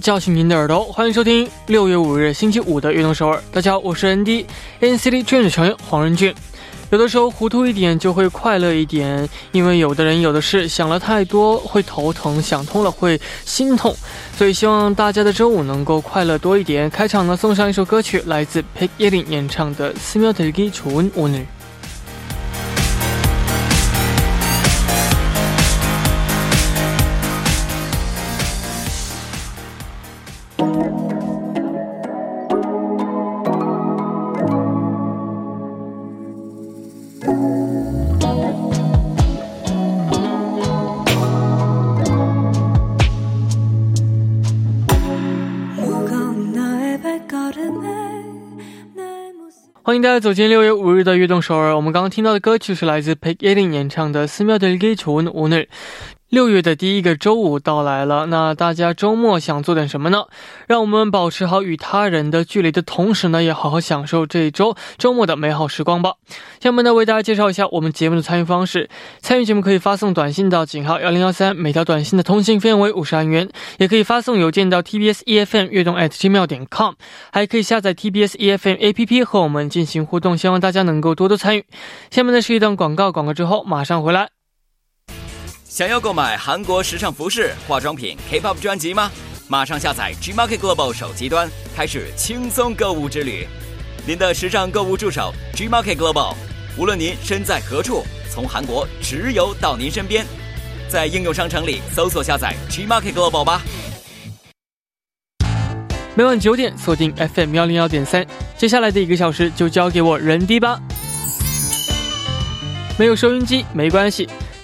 叫醒您的耳朵，欢迎收听六月五日星期五的运动首尔。大家好，我是 ND NCT Dream 的成员黄仁俊。有的时候糊涂一点就会快乐一点，因为有的人有的事想了太多会头疼，想通了会心痛。所以希望大家的周五能够快乐多一点。开场呢，送上一首歌曲，来自 Pick y e l i n 演唱的《스며들기좋은오늘》。 欢迎大家走进六月五日的悦动首尔。我们刚刚听到的歌曲是来自 Pick y e l i n 演唱的《寺庙的给좋은오늘》。 六月的第一个周五到来了，那大家周末想做点什么呢？让我们保持好与他人的距离的同时呢，也好好享受这一周周末的美好时光吧。下面呢，为大家介绍一下我们节目的参与方式。参与节目可以发送短信到井号幺零幺三，每条短信的通信费用为五十元；也可以发送邮件到 tbs efm 悦动 at gmail 点 com，还可以下载 tbs efm app 和我们进行互动。希望大家能够多多参与。下面呢是一段广告，广告之后马上回来。想要购买韩国时尚服饰、化妆品、K-pop 专辑吗？马上下载 Gmarket Global 手机端，开始轻松购物之旅。您的时尚购物助手 Gmarket Global，无论您身在何处，从韩国直邮到您身边。在应用商城里搜索下载 Gmarket Global 吧。每晚九点锁定 FM 幺零幺点三，接下来的一个小时就交给我人迪吧。没有收音机没关系。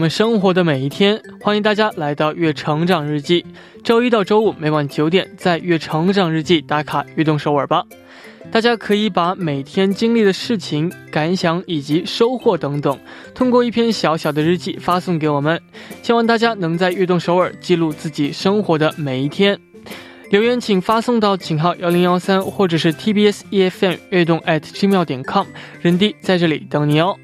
我们生活的每一天，欢迎大家来到《月成长日记》。周一到周五每晚九点，在《月成长日记》打卡悦动首尔吧。大家可以把每天经历的事情、感想以及收获等等，通过一篇小小的日记发送给我们。希望大家能在悦动首尔记录自己生活的每一天。留言请发送到井号幺零幺三，或者是 TBS EFM 悦动 at gmail 点 com，人弟在这里等你哦。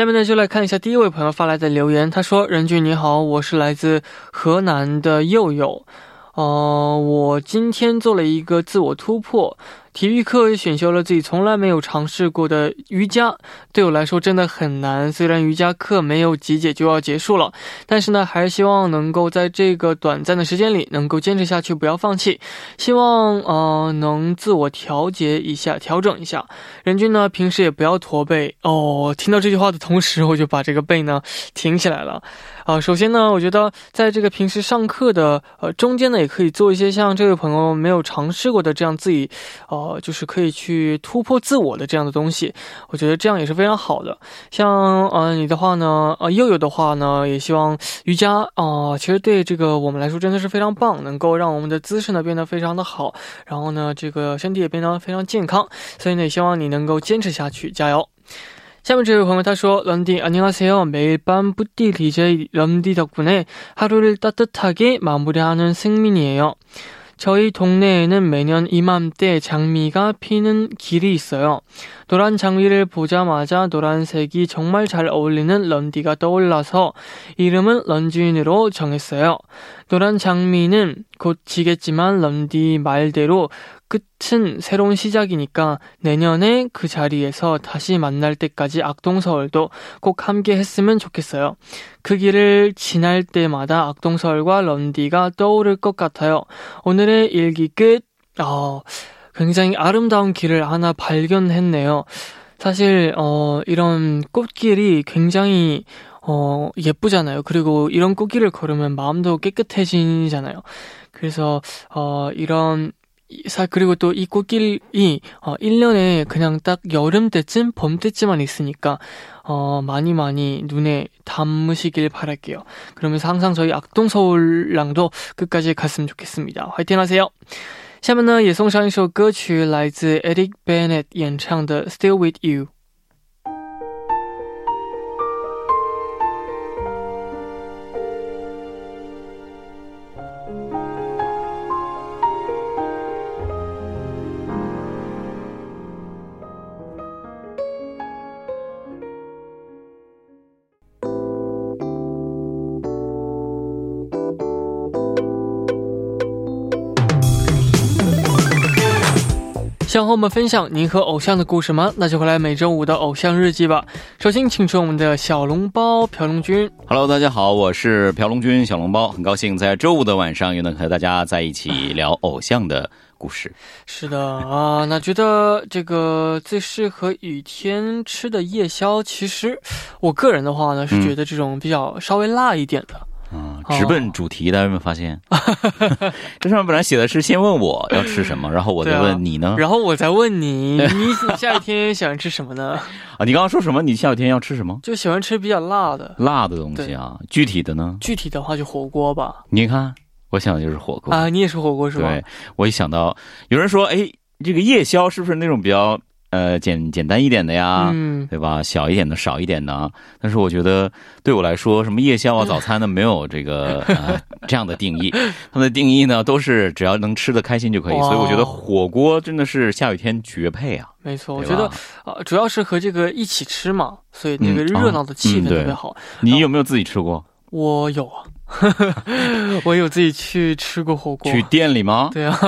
下面呢，就来看一下第一位朋友发来的留言。他说：“任俊你好，我是来自河南的佑佑，呃，我今天做了一个自我突破。”体育课也选修了自己从来没有尝试过的瑜伽，对我来说真的很难。虽然瑜伽课没有几节就要结束了，但是呢，还是希望能够在这个短暂的时间里能够坚持下去，不要放弃。希望呃能自我调节一下，调整一下。人均呢，平时也不要驼背哦。听到这句话的同时，我就把这个背呢挺起来了。啊，首先呢，我觉得在这个平时上课的呃中间呢，也可以做一些像这位朋友没有尝试过的这样自己，呃，就是可以去突破自我的这样的东西。我觉得这样也是非常好的。像呃你的话呢，呃悠悠的话呢，也希望瑜伽啊，其实对这个我们来说真的是非常棒，能够让我们的姿势呢变得非常的好，然后呢这个身体也变得非常健康。所以呢，也希望你能够坚持下去，加油。下面这位朋友他说런디안녕하세요매일밤부디 DJ 런디덕분에하루를따뜻하게마무리하는승민이에요 저희 동네에는 매년 이맘때 장미가 피는 길이 있어요. 노란 장미를 보자마자 노란색이 정말 잘 어울리는 런디가 떠올라서 이름은 런쥔으로 정했어요. 노란 장미는 곧 지겠지만 런디 말대로 끝은 새로운 시작이니까 내년에 그 자리에서 다시 만날 때까지 악동서울도 꼭 함께 했으면 좋겠어요. 그 길을 지날 때마다 악동서울과 런디가 떠오를 것 같아요. 오늘의 일기 끝. 어, 굉장히 아름다운 길을 하나 발견했네요. 사실 어, 이런 꽃길이 굉장히 어, 예쁘잖아요. 그리고 이런 꽃길을 걸으면 마음도 깨끗해지잖아요. 그래서, 어, 이런, 사, 그리고 또 이 꽃길이, 어, 1년에 그냥 딱 여름 때쯤, 봄 때쯤만 있으니까, 어, 많이 많이 눈에 담으시길 바랄게요. 그러면서 항상 저희 악동서울랑도 끝까지 갔으면 좋겠습니다. 화이팅 하세요! 下面呢，也送上一首歌曲，来自 Eric Bennett 演唱的《Still with You》。 想和我们分享您和偶像的故事吗？那就快来每周五的偶像日记吧。首先，请出我们的小笼包朴龙君。Hello，大家好，我是朴龙君，小笼包，很高兴在周五的晚上又能和大家在一起聊偶像的故事。是的啊，那觉得这个最适合雨天吃的夜宵，其实我个人的话呢，是觉得这种比较稍微辣一点的。嗯，直奔主题，大家有没有发现？这上面本来写的是先问我要吃什么，然后我再问你呢，然后我再问你，你下雨天喜欢吃什么呢？啊，你刚刚说什么？你下雨天要吃什么？就喜欢吃比较辣的，辣的东西啊。具体的呢？具体的话就火锅吧。你看，我想的就是火锅啊。你也是火锅是吧？对，我一想到有人说，哎，这个夜宵是不是那种比较？呃，简简单一点的呀，嗯，对吧？小一点的，少一点的。但是我觉得，对我来说，什么夜宵啊、早餐呢，没有这个这样的定义。他们的定义呢，都是只要能吃的开心就可以。所以我觉得火锅真的是下雨天绝配啊。没错，我觉得啊，主要是和这个一起吃嘛，所以那个热闹的气氛特别好。你有没有自己吃过？我有啊，我有自己去吃过火锅。去店里吗？对啊。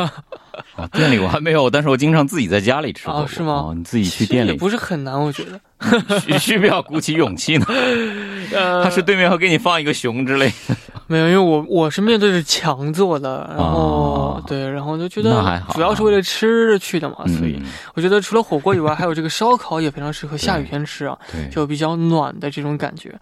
啊，店里我还没有，但是我经常自己在家里吃哦。是吗？你自己去店里不是很难，我觉得。需需不要鼓起勇气呢？呃他是对面会给你放一个熊之类的。没有，因为我我是面对着墙做的，然后对，然后就觉得主要是为了吃去的嘛，所以我觉得除了火锅以外，还有这个烧烤也非常适合下雨天吃啊，就比较暖的这种感觉。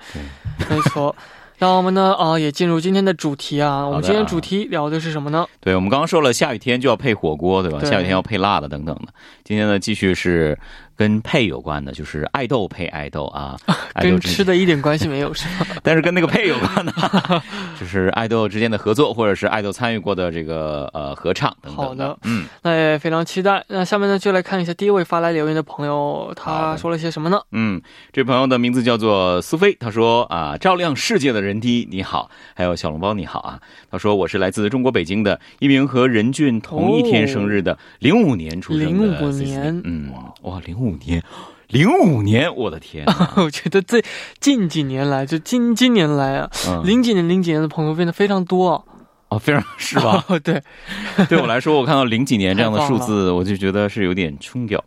没错。那我们呢？啊，也进入今天的主题啊。我们今天主题聊的是什么呢？对，我们刚刚说了，下雨天就要配火锅，对吧？下雨天要配辣的等等的。今天呢，继续是。跟配有关的，就是爱豆配爱豆啊，跟吃的一点关系没有是吗？但是跟那个配有关的，就是爱豆之间的合作，或者是爱豆参与过的这个呃合唱等等。好的，嗯，那也非常期待。那下面呢，就来看一下第一位发来留言的朋友，他说了些什么呢？嗯，这朋友的名字叫做苏菲，他说啊，照亮世界的人滴你好，还有小笼包你好啊。他说我是来自中国北京的一名和任俊同一天生日的零五年出生的，零五年，嗯，哇，零五。五年，零五年，我的天！我觉得这近几年来，就今今年来啊，零几年、零几年的朋友变得非常多哦，非常是吧？对，对我来说，我看到零几年这样的数字，我就觉得是有点冲掉。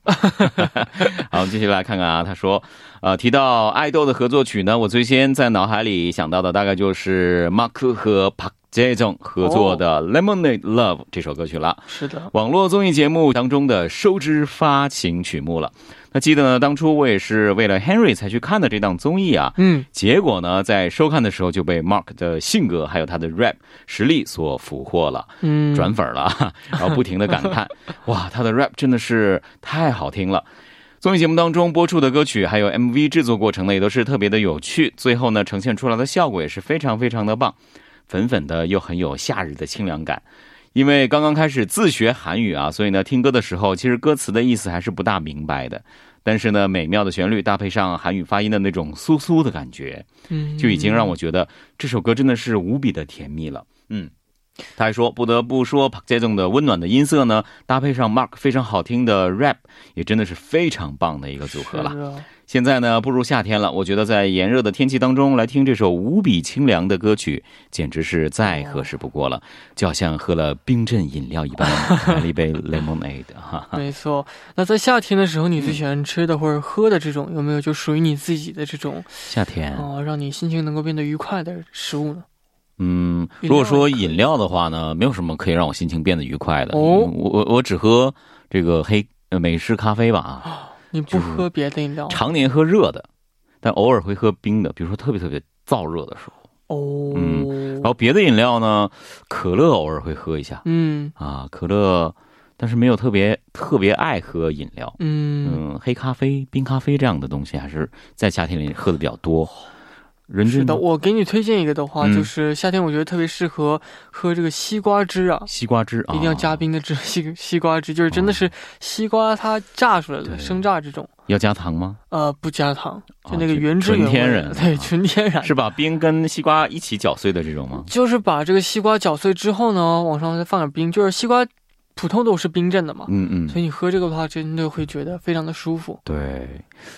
好，我们继续来看看啊，他说，呃，提到爱豆的合作曲呢，我最先在脑海里想到的大概就是马克和帕。这种合作的《Lemonade Love》这首歌曲了，是的，网络综艺节目当中的收支发行曲目了。那记得呢，当初我也是为了 Henry 才去看的这档综艺啊，嗯，结果呢，在收看的时候就被 Mark 的性格还有他的 rap 实力所俘获了，嗯，转粉了，然后不停的感叹，哇，他的 rap 真的是太好听了。综艺节目当中播出的歌曲还有 MV 制作过程呢，也都是特别的有趣，最后呢，呈现出来的效果也是非常非常的棒。粉粉的又很有夏日的清凉感，因为刚刚开始自学韩语啊，所以呢听歌的时候其实歌词的意思还是不大明白的。但是呢美妙的旋律搭配上韩语发音的那种酥酥的感觉，嗯，就已经让我觉得这首歌真的是无比的甜蜜了。嗯，他还说不得不说朴재정的温暖的音色呢，搭配上 Mark 非常好听的 rap，也真的是非常棒的一个组合了。现在呢，步入夏天了，我觉得在炎热的天气当中来听这首无比清凉的歌曲，简直是再合适不过了，就好像喝了冰镇饮料一般，来了一杯 lemonade 哈。没错，那在夏天的时候，你最喜欢吃的或者喝的这种，有没有就属于你自己的这种夏天哦，让你心情能够变得愉快的食物呢？嗯，如果说饮料的话呢，没有什么可以让我心情变得愉快的。哦，我我我只喝这个黑美式咖啡吧啊。你不喝别的饮料？常年喝热的，但偶尔会喝冰的，比如说特别特别燥热的时候。哦，嗯，然后别的饮料呢，可乐偶尔会喝一下。嗯，啊，可乐，但是没有特别特别爱喝饮料。嗯嗯，黑咖啡、冰咖啡这样的东西，还是在夏天里喝的比较多。是的，我给你推荐一个的话，就是夏天我觉得特别适合喝这个西瓜汁啊。西瓜汁啊一定要加冰的汁，西 西瓜汁就是真的是西瓜它榨出来的，生榨这种。要加糖吗？呃，不加糖，就那个原汁原味，纯天然，对，纯天然。是把冰跟西瓜一起搅碎的这种吗？就是把这个西瓜搅碎之后呢，往上再放点冰，就是西瓜。普通都是冰镇的嘛，嗯嗯，所以你喝这个的话，真的会觉得非常的舒服。对，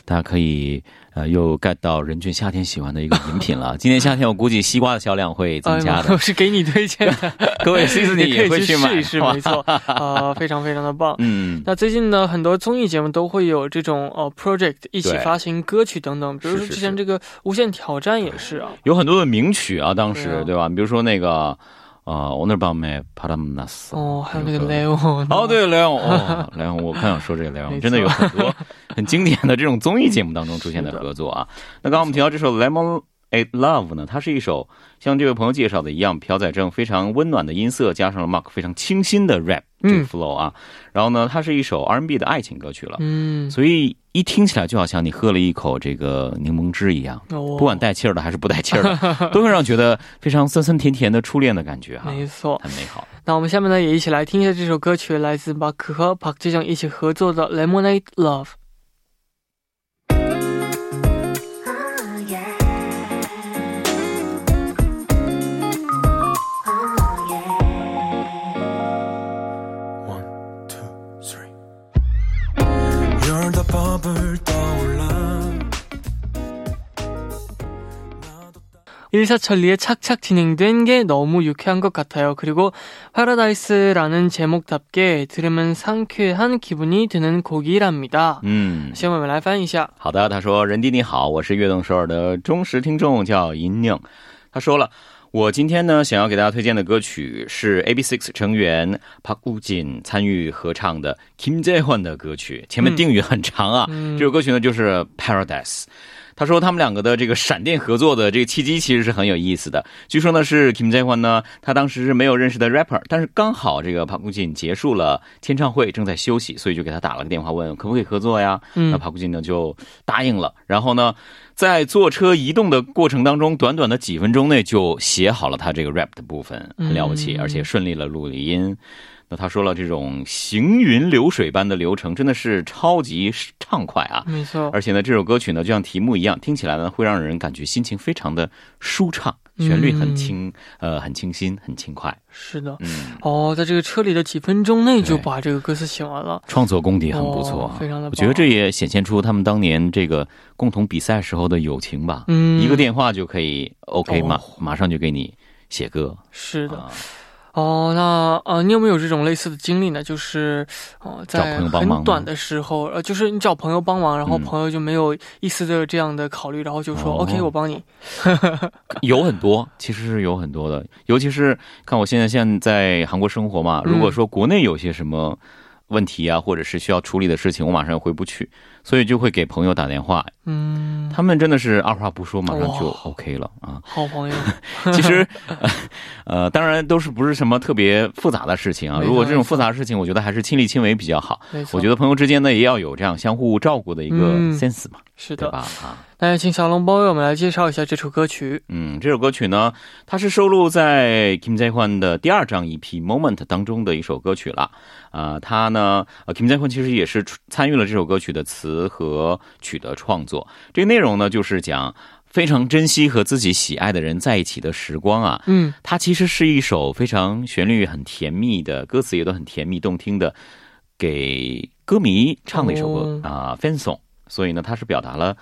大家可以呃又 get 到人俊夏天喜欢的一个饮品了。今年夏天我估计西瓜的销量会增加的。是给你推荐的，各位 C 子你也会去试一试，没错，啊，非常非常的棒。嗯，那最近呢，很多综艺节目都会有这种呃 project 一起发行歌曲等等，比如说之前这个《无限挑战》也是啊，有很多的名曲啊，当时对吧？比如说那个。啊，오늘밤에바람났 어。 哦，还有那个雷欧。哦，对，雷欧，雷欧，我刚想说这个雷欧，真的有很多很经典的这种综艺节目当中出现的合作啊。那刚刚我们提到这首《Lemon Love》呢，它是一首像这位朋友介绍的一样，朴宰正非常温暖的音色，加上了 Mark 非常清新的 rap 这个 flow 啊。然后呢，它是一首 R&B 的爱情歌曲了。嗯，所以。一听起来就好像你喝了一口这个柠檬汁一样，不管带气儿的还是不带气儿的，都会让觉得非常酸酸甜甜的初恋的感觉哈。没错，很美好。那我们下面呢也一起来听一下这首歌曲，来自马克和帕克酱一起合作的《Lemonade Love》。 일사천리에 착착 진행된 게 너무 유쾌한 것 같아요. 그리고 파라다이스라는 제목답게 들으면 상쾌한 기분이 드는 곡이랍니다. 음. 先我们来翻译一下。好的，他说：“人弟你好，我是悦动首尔的忠实听众，叫银宁。他说了，我今天呢想要给大家推荐的歌曲是 AB6 成员帕古锦参与合唱的《김재환的歌曲》，前面定语很长啊。这首歌曲呢就是 Paradise。 他说他们两个的这个闪电合作的这个契机其实是很有意思的。据说呢是 Kim Jae-hwan 呢，他当时是没有认识的 rapper，但是刚好这个 Park Gu Jin 结束了签唱会，正在休息，所以就给他打了个电话问可不可以合作呀？那 Park Gu Jin 呢就答应了。然后呢，在坐车移动的过程当中，短短的几分钟内就写好了他这个 rap 的部分，很了不起，而且顺利了录了音。那他说了，这种行云流水般的流程真的是超级畅快啊！没错，而且呢，这首歌曲呢，就像题目一样，听起来呢，会让人感觉心情非常的舒畅，旋律很轻，呃，很清新，很轻快。是的，嗯，哦，在这个车里的几分钟内就把这个歌词写完了，创作功底很不错，非常的。我觉得这也显现出他们当年这个共同比赛时候的友情吧。嗯，一个电话就可以 OK 马马上就给你写歌。是的。哦，那呃，你有没有这种类似的经历呢？就是，哦，在很短的时候，呃，就是你找朋友帮忙，然后朋友就没有一丝的这样的考虑，然后就说 OK，我帮你。有很多，其实是有很多的，尤其是看我现在现在在韩国生活嘛，如果说国内有些什么问题啊，或者是需要处理的事情，我马上又回不去。所以就会给朋友打电话，嗯，他们真的是二话不说，马上就 OK 了啊。好朋友，其实，呃，当然都是不是什么特别复杂的事情啊。如果这种复杂的事情，我觉得还是亲力亲为比较好。我觉得朋友之间呢，也要有这样相互照顾的一个 sense 嘛。是的吧？啊，那请小龙帮为我们来介绍一下这首歌曲。嗯，这首歌曲呢，它是收录在 Kim Jae-hwan 的第二张 EP《Moment》当中的一首歌曲了。啊，他呢，呃，Kim Jae-hwan 其实也是参与了这首歌曲的词和曲的创作。这个内容呢，就是讲非常珍惜和自己喜爱的人在一起的时光啊。嗯，它其实是一首非常旋律很甜蜜的，歌词也都很甜蜜动听的，给歌迷唱的一首歌啊，fan song。所以呢，它是表达了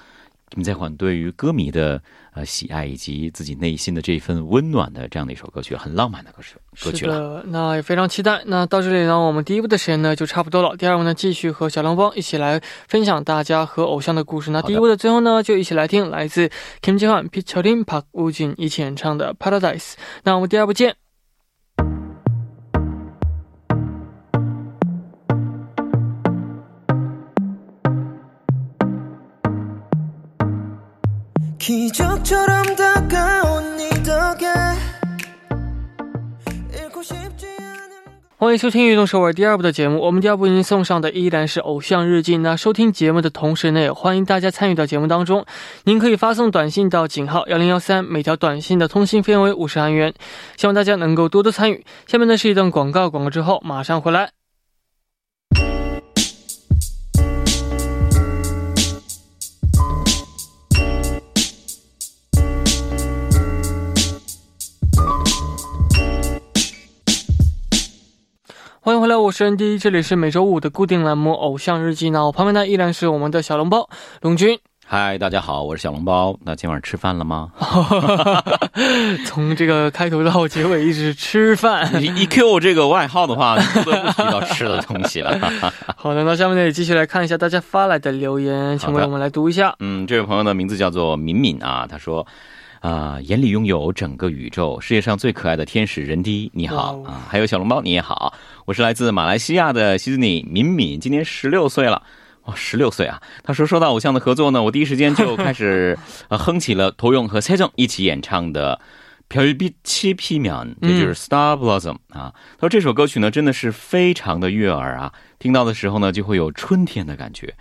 你在焕对于歌迷的呃喜爱，以及自己内心的这份温暖的这样的一首歌曲，很浪漫的歌曲歌曲了。那也非常期待。那到这里呢，我们第一部的时间呢就差不多了。第二部呢，继续和小狼帮一起来分享大家和偶像的故事。那第一部的最后呢，就一起来听来自 Kim Ji Hwan、Picturing Park Woo Jin 一起演唱的《Paradise》。那我们第二部见。欢迎收听《运动首尔》第二部的节目。我们第二部您送上的依然是《偶像日记》。那收听节目的同时呢，也欢迎大家参与到节目当中。您可以发送短信到井号幺零幺三，每条短信的通信费用为五十韩元。希望大家能够多多参与。下面呢是一段广告，广告之后马上回来。欢迎回来，我是 ND，这里是每周五的固定栏目《偶像日记》。那我旁边呢依然是我们的小笼包龙军。嗨，大家好，我是小笼包。那今晚吃饭了吗？从这个开头到结尾一直吃饭。一 Q 这个外号的话，不得不提到吃的东西了。好的，那下面呢继续来看一下大家发来的留言，请为我们来读一下。嗯，这位朋友的名字叫做敏敏啊，他说。啊，眼里拥有整个宇宙，世界上最可爱的天使人滴，你好啊！还有小笼包，你也好，我是来自马来西亚的西子尼敏敏，今年十六岁了，哇，十六岁啊！他说，说到偶像的合作呢，我第一时间就开始呃哼起了涂勇和蔡正一起演唱的《별빛이피면》，也就是《Star Blossom》啊。他说这首歌曲呢，真的是非常的悦耳啊，听到的时候呢，就会有春天的感觉。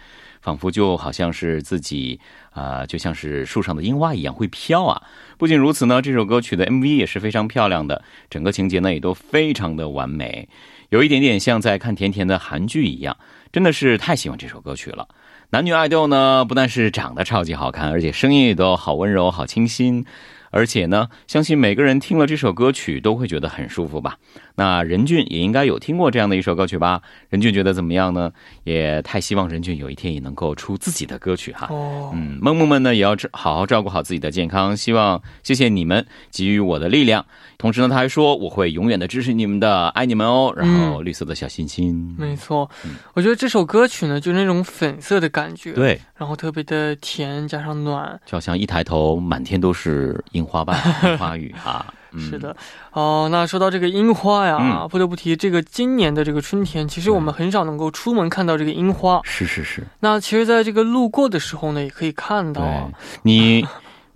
仿佛就好像是自己啊，就像是树上的樱花一样会飘啊！不仅如此呢，这首歌曲的 MV 也是非常漂亮的，整个情节呢也都非常的完美，有一点点像在看甜甜的韩剧一样，真的是太喜欢这首歌曲了。男女爱豆呢，不但是长得超级好看，而且声音也都好温柔、好清新。而且呢，相信每个人听了这首歌曲都会觉得很舒服吧。那任俊也应该有听过这样的一首歌曲吧？任俊觉得怎么样呢？也太希望任俊有一天也能够出自己的歌曲哈。哦，嗯，梦梦们呢也要好好照顾好自己的健康。希望谢谢你们给予我的力量。同时呢，他还说我会永远的支持你们的，爱你们哦。然后绿色的小心心，没错。我觉得这首歌曲呢，就是那种粉色的感觉，对，然后特别的甜，加上暖，就好像一抬头满天都是樱花瓣、樱花雨啊。是的，哦，那说到这个樱花呀，不得不提这个今年的这个春天，其实我们很少能够出门看到这个樱花。是是是。那其实，在这个路过的时候呢，也可以看到。你。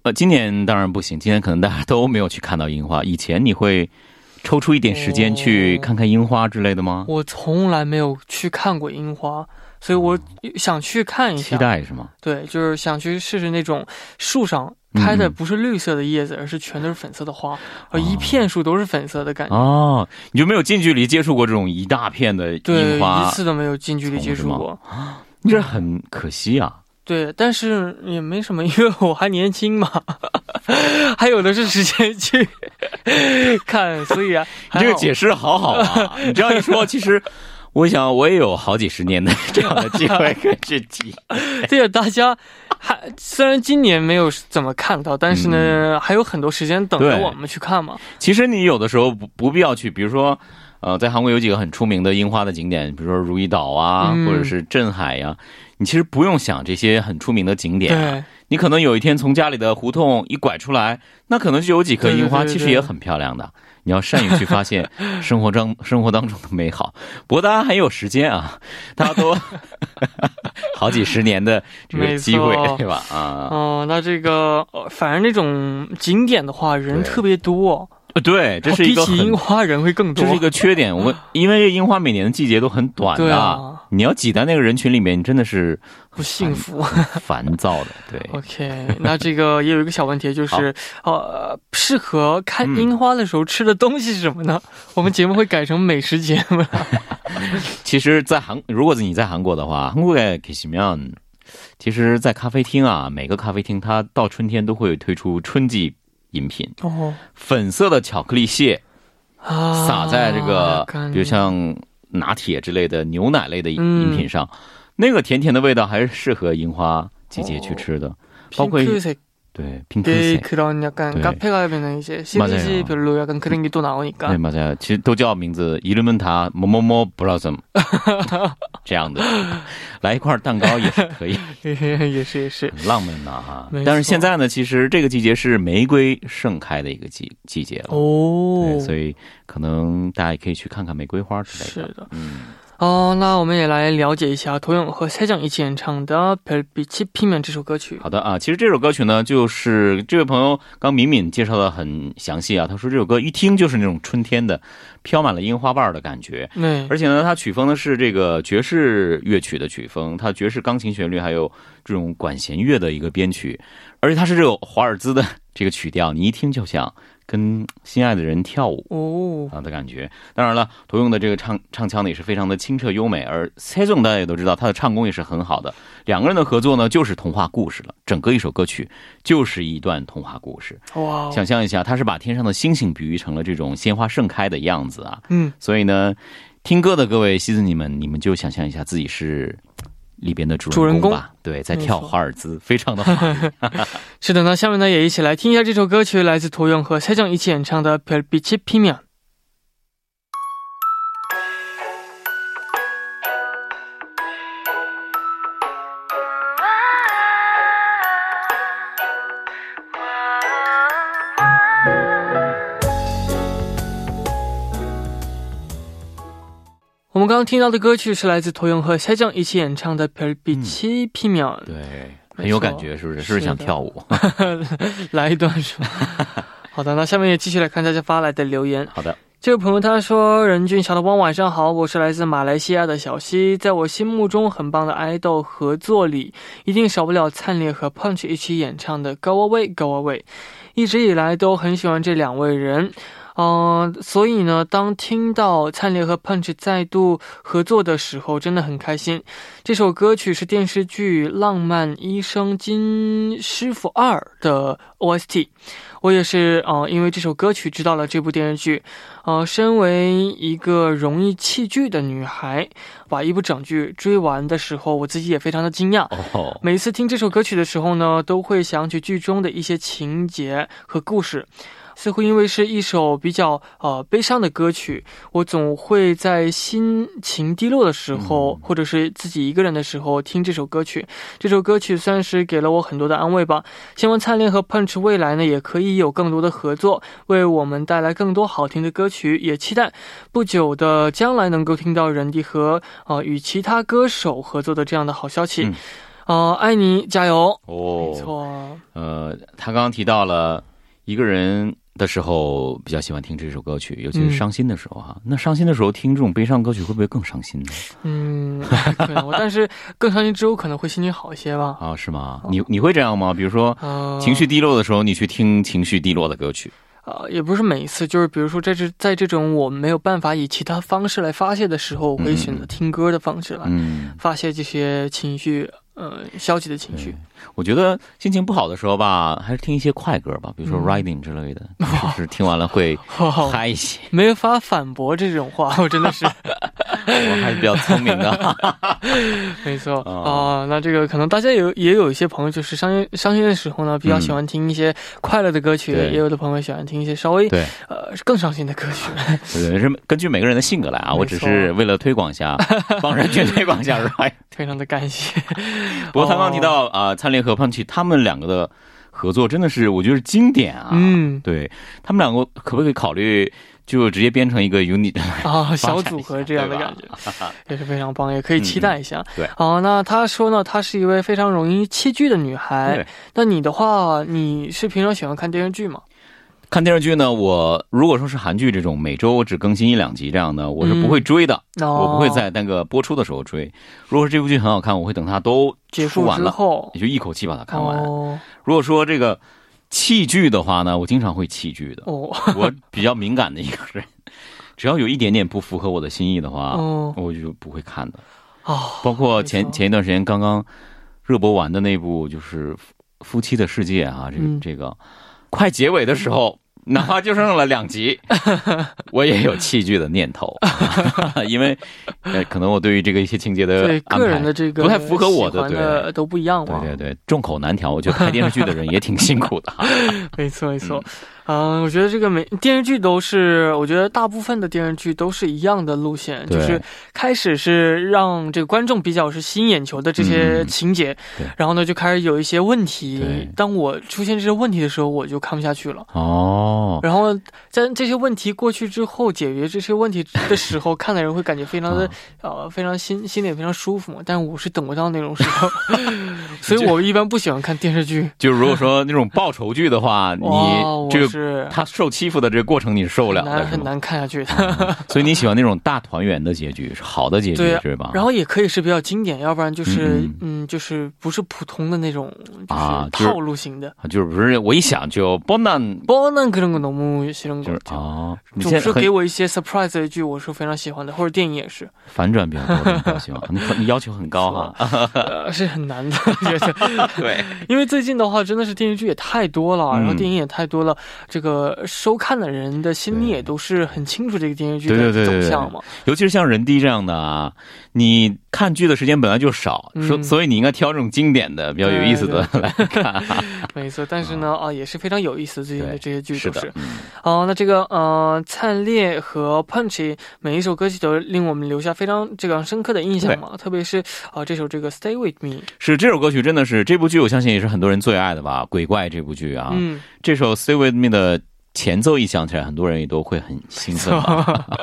呃，今年当然不行，今年可能大家都没有去看到樱花。以前你会抽出一点时间去看看樱花之类的吗？我从来没有去看过樱花，所以我想去看一下。期待是吗？对，就是想去试试那种树上开的不是绿色的叶子，而是全都是粉色的花，而一片树都是粉色的感觉。哦，你就没有近距离接触过这种一大片的樱花？一次都没有近距离接触过，你这很可惜啊。对，但是也没什么，因为我还年轻嘛，还有的是时间去看，所以啊，你这个解释好好啊！你这样一说，其实我想我也有好几十年的 这样的机会可以去提。对啊，大家还虽然今年没有怎么看到，但是呢，还有很多时间等着我们去看嘛。其实你有的时候不不必要去，比如说，呃，在韩国有几个很出名的樱花的景点，比如说如意岛啊，或者是镇海呀。你其实不用想这些很出名的景点，你可能有一天从家里的胡同一拐出来，那可能就有几棵樱花，其实也很漂亮的。你要善于去发现 生活中生活当中的美好。不过大家还有时间啊，大家都 好几十年的这个机会，对吧？啊，哦，那这个反正那种景点的话，人特别多。对，这是一个比起樱花人会更多，这是一个缺点。我们 因为樱花每年的季节都很短的，你要挤在那个人群里面，你真的是不幸福、烦躁的。对，OK，那这个也有一个小问题，就是呃，适合看樱花的时候吃的东西是什么呢？我们节目会改成美食节目。其实，在韩，如果你在韩国的话，韩国的给什么样？其实，在咖啡厅啊，每个咖啡厅它到春天都会推出春季。饮品哦，粉色的巧克力屑啊，撒在这个，比如像拿铁之类的牛奶类的饮品上，那个甜甜的味道还是适合樱花季节去吃的，包括。 对，핑크색그런약간카페가면은이제시리즈별로약간그런게또나오니까네맞아요其实都叫名字이름은다뭐뭐뭐 blossom 这样的，来一块蛋糕也是可以，也是也是浪漫呐哈。但是现在呢，其实这个季节是玫瑰盛开的一个季季节了哦，所以可能大家也可以去看看玫瑰花之类的。是的，嗯。 哦，那我们也来了解一下涂勇和蔡江一起演唱的《별빛이피면》这首歌曲。好的啊，其实这首歌曲呢，就是这位朋友刚敏敏介绍的很详细啊。他说这首歌一听就是那种春天的，飘满了樱花瓣的感觉。对，而且呢，它曲风呢是这个爵士乐曲的曲风，它爵士钢琴旋律还有这种管弦乐的一个编曲，而且它是这个华尔兹的这个曲调，你一听就像。 跟心爱的人跳舞哦啊的感觉，当然了，涂用的这个唱唱腔呢也是非常的清澈优美，而蔡总大家也都知道，他的唱功也是很好的。两个人的合作呢，就是童话故事了，整个一首歌曲就是一段童话故事。哇！想象一下，他是把天上的星星比喻成了这种鲜花盛开的样子啊。嗯，所以呢，听歌的各位西子你们，你们就想象一下自己是。里边的主人公吧，对，在跳华尔兹，非常的好。是的，那下面呢也一起来听一下这首歌曲，来自涂勇和蔡靖一起演唱的《별빛이피면》。们刚刚听到的歌曲是来自涂勇和蔡江一起演唱的《별빛이피 면》，对，很有感觉，是不是？是不是想跳舞？来一段是吧？好的，那下面也继续来看大家发来的留言。好的，这位朋友他说：“任俊、小的汪，晚上好，我是来自马来西亚的小西，在我心目中很棒的爱豆合作里，一定少不了灿烈和 Punch 一起演唱的《Go Away Go Away》，一直以来都很喜欢这两位人。” 嗯，所以呢，当听到灿烈和 Punch 再度合作的时候，真的很开心。这首歌曲是电视剧《浪漫医生金师傅二》的 OST。我也是，呃，因为这首歌曲知道了这部电视剧。呃，身为一个容易弃剧的女孩，把一部整剧追完的时候，我自己也非常的惊讶。每次听这首歌曲的时候呢，都会想起剧中的一些情节和故事。似乎因为是一首比较呃悲伤的歌曲，我总会在心情低落的时候，或者是自己一个人的时候听这首歌曲。这首歌曲算是给了我很多的安慰吧。希望灿烈和 Punch 未来呢也可以有更多的合作，为我们带来更多好听的歌曲。也期待不久的将来能够听到人迪和呃与其他歌手合作的这样的好消息。呃，爱你，加油！哦，没错。呃，他刚刚提到了一个人。的时候比较喜欢听这首歌曲，尤其是伤心的时候哈。那伤心的时候听这种悲伤歌曲会不会更伤心呢？嗯，可能，但是更伤心之后可能会心情好一些吧。啊，是吗？你你会这样吗？比如说情绪低落的时候，你去听情绪低落的歌曲？啊，也不是每一次，就是比如说在这在这种我没有办法以其他方式来发泄的时候，我会选择听歌的方式来发泄这些情绪。呃，消极的情绪。我觉得心情不好的时候吧，还是听一些快歌吧，比如说 Riding 之类的，就是听完了会 嗨一些。没法反驳这种话，我真的是。我还是比较聪明的，没错啊。那这个可能大家有也有一些朋友，就是伤心伤心的时候呢，比较喜欢听一些快乐的歌曲；也有的朋友喜欢听一些稍微对呃更伤心的歌曲。对，是根据每个人的性格来啊。我只是为了推广一下，帮人去推广一下，是吧？非常的感谢。不过他刚提到啊，灿烈和胖奇他们两个的合作真的是我觉得是经典啊。嗯，对他们两个可不可以考虑？就直接编成一个 unit 啊，小组合这样的感觉也是非常棒，也可以期待一下。对，好，那她说呢，她是一位非常容易弃剧的女孩。那你的话，你是平常喜欢看电视剧吗？看电视剧呢，我如果说是韩剧这种每周只更新一两集这样的，我是不会追的。我不会在那个播出的时候追。如果说这部剧很好看，我会等它都结束完了后，也就一口气把它看完。如果说这个。弃剧的话呢，我经常会弃剧的。哦，我比较敏感的一个人，只要有一点点不符合我的心意的话，我就不会看的。哦，包括前前一段时间刚刚热播完的那部就是《夫妻的世界》啊，这个这个快结尾的时候。哪怕就剩了两集，我也有弃剧的念头，因为呃，可能我对于这个一些情节的个人的这个不太符合我的，对都不一样嘛。对对对，众口难调，我觉得拍电视剧的人也挺辛苦的。没错没错。嗯，我觉得这个每电视剧都是，我觉得大部分的电视剧都是一样的路线，就是开始是让这个观众比较是吸引眼球的这些情节，然后呢就开始有一些问题。当我出现这些问题的时候，我就看不下去了。哦。哦，然后在这些问题过去之后，解决这些问题的时候，看的人会感觉非常的呃，非常心心里非常舒服嘛。但我是等不到那种时候，所以我一般不喜欢看电视剧。就如果说那种报仇剧的话，你这个他受欺负的这个过程你是受不了的，很难看下去的。所以你喜欢那种大团圆的结局，是好的结局是吧？然后也可以是比较经典，要不然就是嗯，就是不是普通的那种啊套路型的，就是不是我一想就波难波难그런거너무싫은거아总是给我一些 surprise 的剧，我是非常喜欢的，或者电影也是反转比较多，比较喜欢。你你要求很高哈，是很难的，对，因为最近的话真的是电视剧也太多了，然后电影也太多了， 这个收看的人的心里也都是很清楚这个电视剧的走向嘛。尤其是像人低这样的啊，你看剧的时间本来就少，所所以你应该挑这种经典的、比较有意思的来看。没错，但是呢，啊，也是非常有意思最近的这些剧都是。哦，那这个呃，灿烈和 Punch 每一首歌曲都令我们留下非常这个深刻的印象嘛，特别是啊这首这个 Stay with Me，是这首歌曲真的是这部剧，我相信也是很多人最爱的吧，鬼怪这部剧啊，嗯，这首 Stay with Me 的。前奏一响起来，很多人也都会很兴奋，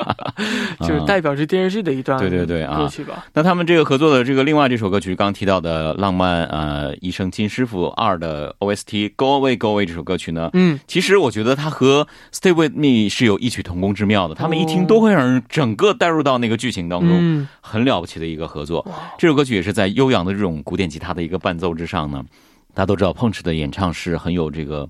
就是代表着电视剧的一段对对对歌曲吧。那他们这个合作的这个另外这首歌曲，刚刚提到的《浪漫呃医生金师傅二》的 OST《Go Away Go Away》这首歌曲呢，嗯，其实我觉得它和《Stay with Me》是有异曲同工之妙的，他们一听都会让人整个带入到那个剧情当中，很了不起的一个合作。这首歌曲也是在悠扬的这种古典吉他的一个伴奏之上呢，大家都知道 Punch 的演唱是很有这个。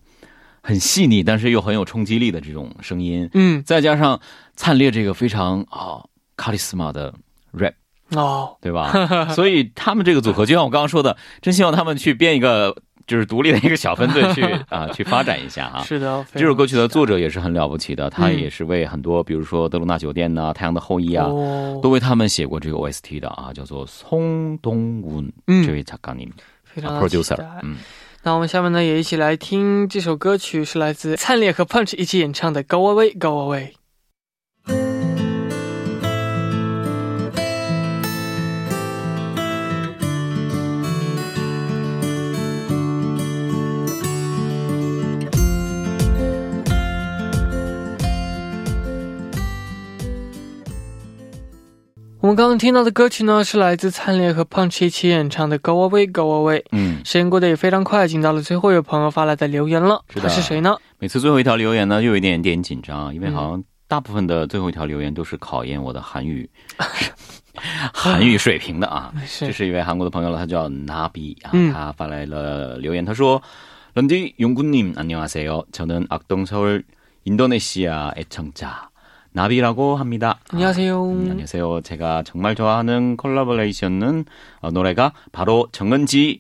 很细腻但是又很有冲击力的这种声音。嗯。再加上灿烈这个非常啊卡里斯玛的 rap 哦对吧？所以他们这个组合就像我刚刚说的真希望他们去编一个就是独立的一个小分队去 啊去发展一下啊 是的这首歌曲的作者也是很了不起的他也是为很多比如说德鲁纳酒店呐太阳的后裔啊都为他们写过这个 ost 的啊叫做松东嗯。这位非常 producer 嗯。那我们下面呢也一起来听这首歌曲，是来自灿烈和 Punch 一起演唱的《Go Away Go Away》。我们刚刚听到的歌曲呢，是来自灿烈和 Punch 一起演唱的《Go Away Go Away》。嗯，时间过得也非常快，已经到了最后一位朋友发来的留言了。他是谁呢？每次最后一条留言呢，又有一点点紧张，因为好像大部分的最后一条留言都是考验我的韩语韩语水平的啊。这是一位韩国的朋友了，他叫 Nabi 啊，他发来了留言，他说：“런디용군님안녕하세요저는악동서울인도네시아애청자 나비라고 합니다. 안녕하세요. 음, 안녕하세요. 제가 정말 좋아하는 콜라보레이션은 어, 노래가 바로 정은지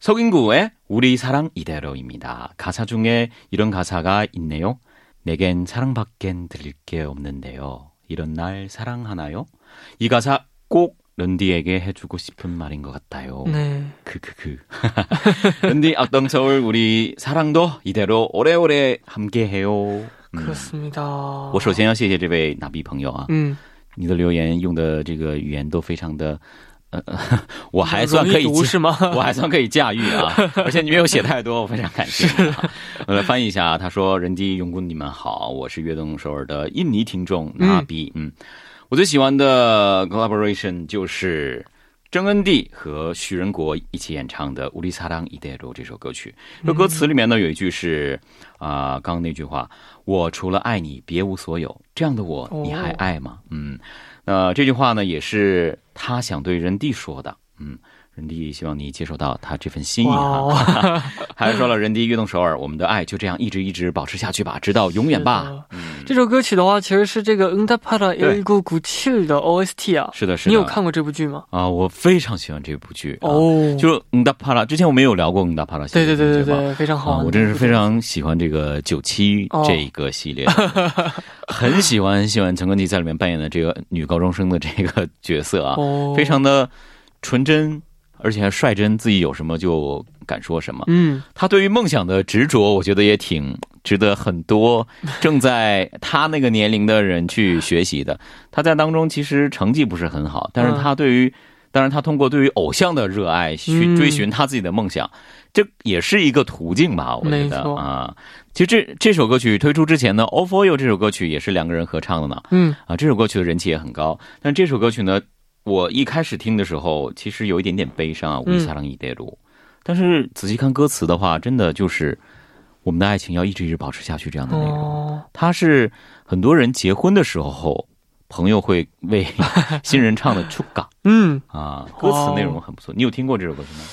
석인구의 우리 사랑 이대로입니다. 가사 중에 이런 가사가 있네요. 내겐 사랑밖엔 드릴 게 없는데요. 이런 날 사랑하나요? 이 가사 꼭 런디에게 해주고 싶은 말인 것 같아요. 네. 크크크. 런디 악동 서울 우리 사랑도 이대로 오래오래 함께해요. 我首先要谢谢这位纳比朋友啊，嗯，你的留言用的这个语言都非常的，呃，我还算可以读是吗？我还算可以驾驭啊，而且你没有写太多，我非常感谢。我来翻译一下，他说：“人机用工，你们好，我是悦动首尔的印尼听众纳比，嗯，我最喜欢的 collaboration 就是。”郑恩地和徐仁国一起演唱的《乌里萨当伊代罗》这首歌曲，这歌词里面呢有一句是啊，刚刚那句话：“我除了爱你，别无所有。”这样的我，你还爱吗？嗯，那这句话呢，也是他想对仁地说的。嗯。人迪希望你接受到他这份心意哈，还说了人迪跃动首尔，我们的爱就这样一直一直保持下去吧，直到永远吧。这首歌曲的话，其实是这个《恩达帕拉有一股古气》的 OST 啊。是的，是的。你有看过这部剧吗？啊，我非常喜欢这部剧哦。就《恩达帕拉》，之前我们有聊过《恩达帕拉》系列，对对对对对，非常好。我真是非常喜欢这个九七这一个系列，很喜欢很喜欢陈冠希在里面扮演的这个女高中生的这个角色啊，非常的纯真。而且还率真，自己有什么就敢说什么。嗯，他对于梦想的执着，我觉得也挺值得很多正在他那个年龄的人去学习的。他在当中其实成绩不是很好，但是他对于，当然他通过对于偶像的热爱去追寻他自己的梦想，这也是一个途径吧？我觉得啊。其实这这首歌曲推出之前呢，All For You 这首歌曲也是两个人合唱的呢。嗯啊，这首歌曲的人气也很高。但这首歌曲呢，我一开始听的时候，其实有一点点悲伤啊，《为啥让一带路》。但是仔细看歌词的话，真的就是我们的爱情要一直一直保持下去这样的内容。它是很多人结婚的时候，朋友会为新人唱的《出港》。嗯啊，歌词内容很不错。你有听过这首歌曲吗？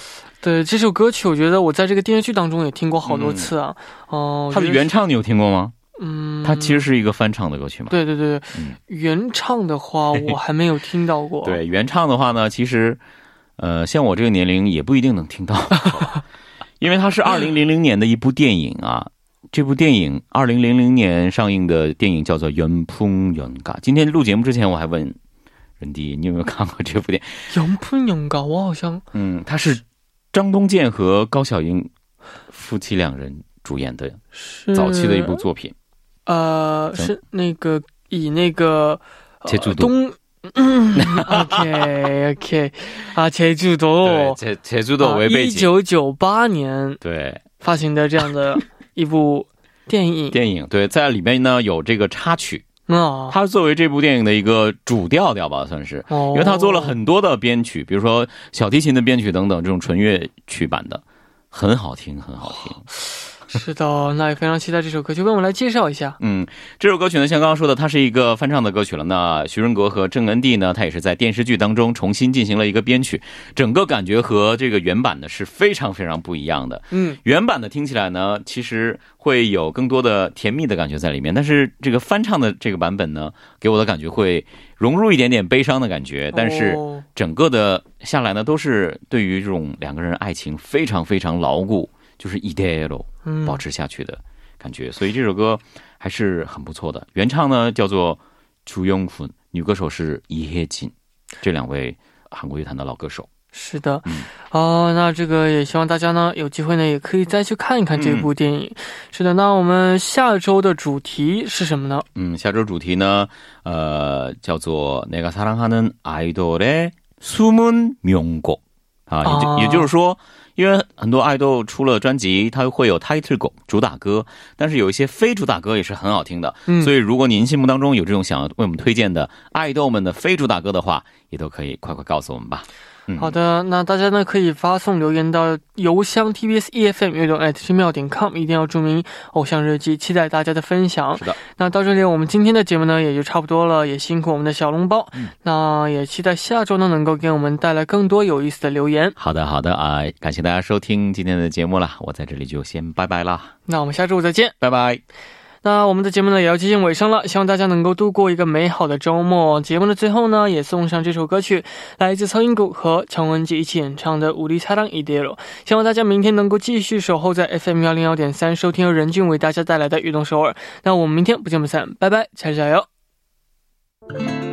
对这首歌曲，我觉得我在这个电视剧当中也听过好多次啊。哦，它的原唱你有听过吗？嗯，它其实是一个翻唱的歌曲嘛。对对对，原唱的话我还没有听到过。对，原唱的话呢，其实，呃，像我这个年龄也不一定能听到，因为它是二零零零年的一部电影啊。这部电影二零零零年上映的电影叫做《原烹原嘎》。今天录节目之前，我还问任迪，你有没有看过这部电影《原烹原嘎》？我好像……嗯，它是张东健和高晓英夫妻两人主演的，早期的一部作品。呃，是那个以那个切主东，OK OK 啊，铁柱多，切切主多为背景，一九九八年对。发行的这样的一部电影，电影对，在里面呢有这个插曲。啊，他作为这部电影的一个主调调吧，算是，因为他做了很多的编曲，比如说小提琴的编曲等等，这种纯乐曲版的，很好听，很好听。是的，那也非常期待这首歌曲，为我们来介绍一下。嗯，这首歌曲呢，像刚刚说的，它是一个翻唱的歌曲了。那徐仁格和郑恩地呢，他也是在电视剧当中重新进行了一个编曲，整个感觉和这个原版的是非常非常不一样的。嗯，原版的听起来呢，其实会有更多的甜蜜的感觉在里面，但是这个翻唱的这个版本呢，给我的感觉会融入一点点悲伤的感觉，但是整个的下来呢，都是对于这种两个人爱情非常非常牢固。就是一代喽，保持下去的感觉，所以这首歌还是很不错的。原唱呢叫做朱永坤，女歌手是伊黑金，这两位韩国乐坛的老歌手。是的，哦，那这个也希望大家呢有机会呢也可以再去看一看这部电影。是的，那我们下周的主题是什么呢？嗯，下周主题呢，呃，叫做내가사랑하는아이돌의숨은명곡啊，也就也就是说。 因为很多爱豆出了专辑，它会有 title 歌主打歌，但是有一些非主打歌也是很好听的。嗯，所以如果您心目当中有这种想要为我们推荐的爱豆们的非主打歌的话，也都可以快快告诉我们吧。好的，那大家呢可以发送留言到邮箱 tbs efm 乐动 at 奇妙点 com，一定要注明偶像日记，期待大家的分享。是的，那到这里我们今天的节目呢也就差不多了，也辛苦我们的小笼包。嗯，那也期待下周呢能够给我们带来更多有意思的留言。好的，好的啊，感谢大家收听今天的节目了，我在这里就先拜拜啦。那我们下周再见，拜拜。那我们的节目呢也要接近尾声了，希望大家能够度过一个美好的周末。节目的最后呢，也送上这首歌曲，来自苍蝇谷和强文杰一起演唱的《无力擦亮一点了》。希望大家明天能够继续守候在 FM 幺零幺点三，收听由任俊为大家带来的《跃动首尔》。那我们明天不见不散，拜拜，加油加油！